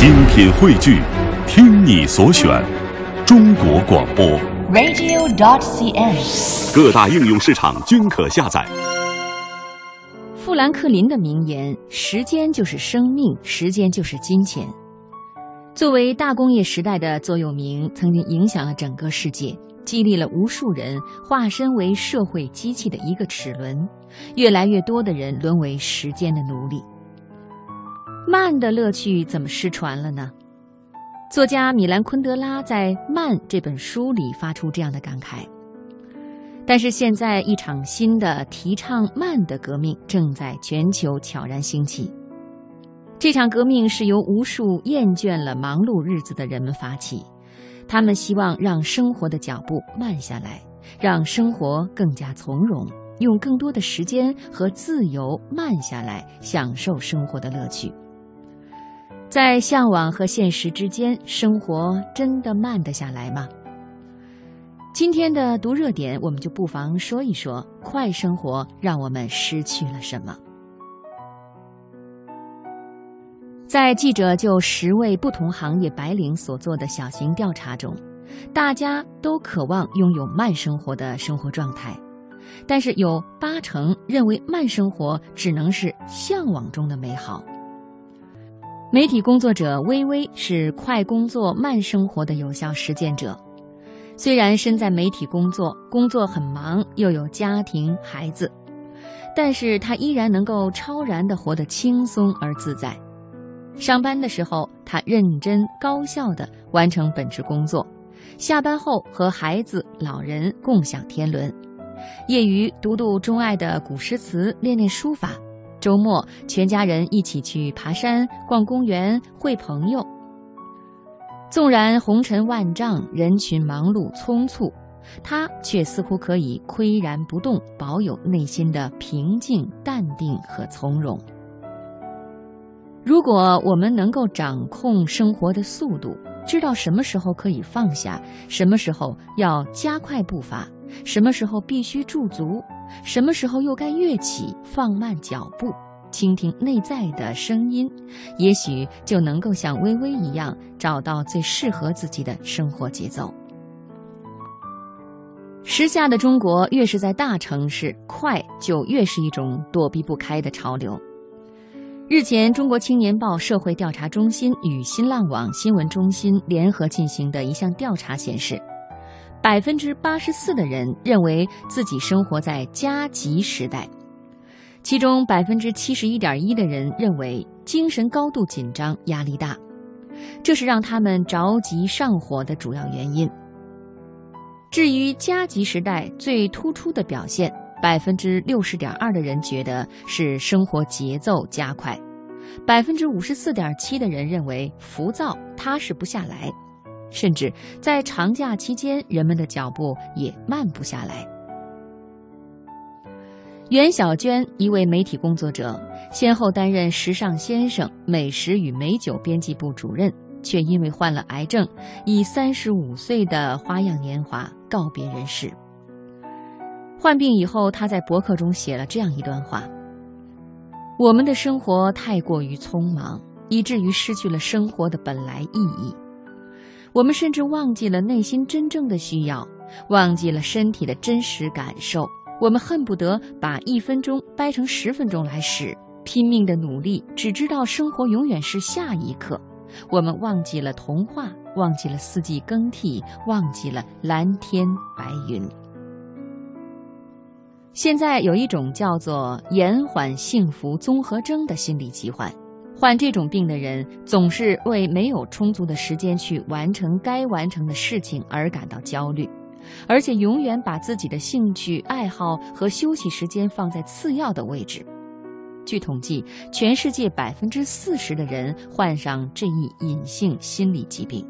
精品汇聚，听你所选，中国广播。radio.dot.cn，。各大应用市场均可下载。富兰克林的名言：“时间就是生命，时间就是金钱。”作为大工业时代的座右铭，曾经影响了整个世界，激励了无数人化身为社会机器的一个齿轮。越来越多的人沦为时间的奴隶。慢的乐趣怎么失传了呢？作家米兰昆德拉在《慢》这本书里发出这样的感慨。但是现在，一场新的提倡慢的革命正在全球悄然兴起。这场革命是由无数厌倦了忙碌日子的人们发起，他们希望让生活的脚步慢下来，让生活更加从容，用更多的时间和自由慢下来，享受生活的乐趣。在向往和现实之间，生活真的慢得下来吗？今天的读热点，我们就不妨说一说快生活让我们失去了什么。在记者就十位不同行业白领所做的小型调查中，大家都渴望拥有慢生活的生活状态，但是有八成认为慢生活只能是向往中的美好。媒体工作者微微是快工作慢生活的有效实践者。虽然身在媒体工作，工作很忙，又有家庭孩子，但是他依然能够超然地活得轻松而自在。上班的时候，他认真高效地完成本职工作；下班后和孩子、老人共享天伦；业余读读钟爱的古诗词，练练书法；周末全家人一起去爬山、逛公园、会朋友。纵然红尘万丈，人群忙碌匆促，他却似乎可以岿然不动，保有内心的平静、淡定和从容。如果我们能够掌控生活的速度，知道什么时候可以放下，什么时候要加快步伐，什么时候必须驻足，什么时候又该跃起放慢脚步，倾听内在的声音，也许就能够像微微一样，找到最适合自己的生活节奏。时下的中国，越是在大城市，快就越是一种躲避不开的潮流。日前，中国青年报社会调查中心与新浪网新闻中心联合进行的一项调查显示，百分之八十四的人认为自己生活在加急时代，其中百分之七十一点一的人认为精神高度紧张、压力大，这是让他们着急上火的主要原因。至于加急时代最突出的表现，百分之六十点二的人觉得是生活节奏加快，百分之五十四点七的人认为浮躁踏实不下来，甚至在长假期间，人们的脚步也慢不下来。袁小娟，一位媒体工作者，先后担任《时尚先生》《美食与美酒》编辑部主任，却因为患了癌症，以三十五岁的花样年华告别人世。患病以后，他在博客中写了这样一段话：“我们的生活太过于匆忙，以至于失去了生活的本来意义。我们甚至忘记了内心真正的需要，忘记了身体的真实感受。我们恨不得把一分钟掰成十分钟来使，拼命的努力，只知道生活永远是下一刻。我们忘记了童话，忘记了四季更替，忘记了蓝天白云。”现在有一种叫做延缓幸福综合征的心理疾患，患这种病的人总是为没有充足的时间去完成该完成的事情而感到焦虑，而且永远把自己的兴趣爱好和休息时间放在次要的位置。据统计，全世界百分之四十的人患上这一隐性心理疾病。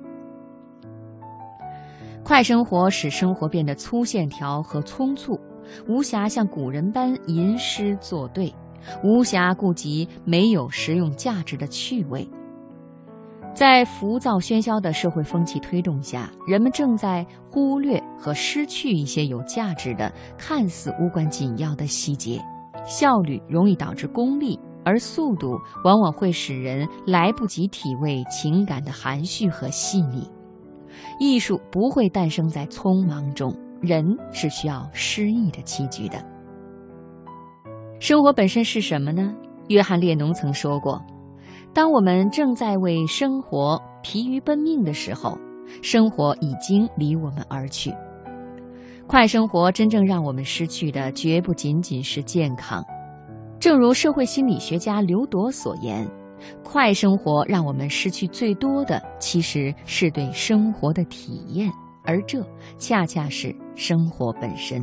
快生活使生活变得粗线条和匆促。无暇像古人般吟诗作对，无暇顾及没有实用价值的趣味。在浮躁喧嚣的社会风气推动下，人们正在忽略和失去一些有价值的、看似无关紧要的细节。效率容易导致功利，而速度往往会使人来不及体味情感的含蓄和细腻。艺术不会诞生在匆忙中，人是需要诗意的栖居的。生活本身是什么呢？约翰列侬曾说过：“当我们正在为生活疲于奔命的时候，生活已经离我们而去。”快生活真正让我们失去的，绝不仅仅是健康。正如社会心理学家刘铎所言，快生活让我们失去最多的，其实是对生活的体验，而这恰恰是生活本身。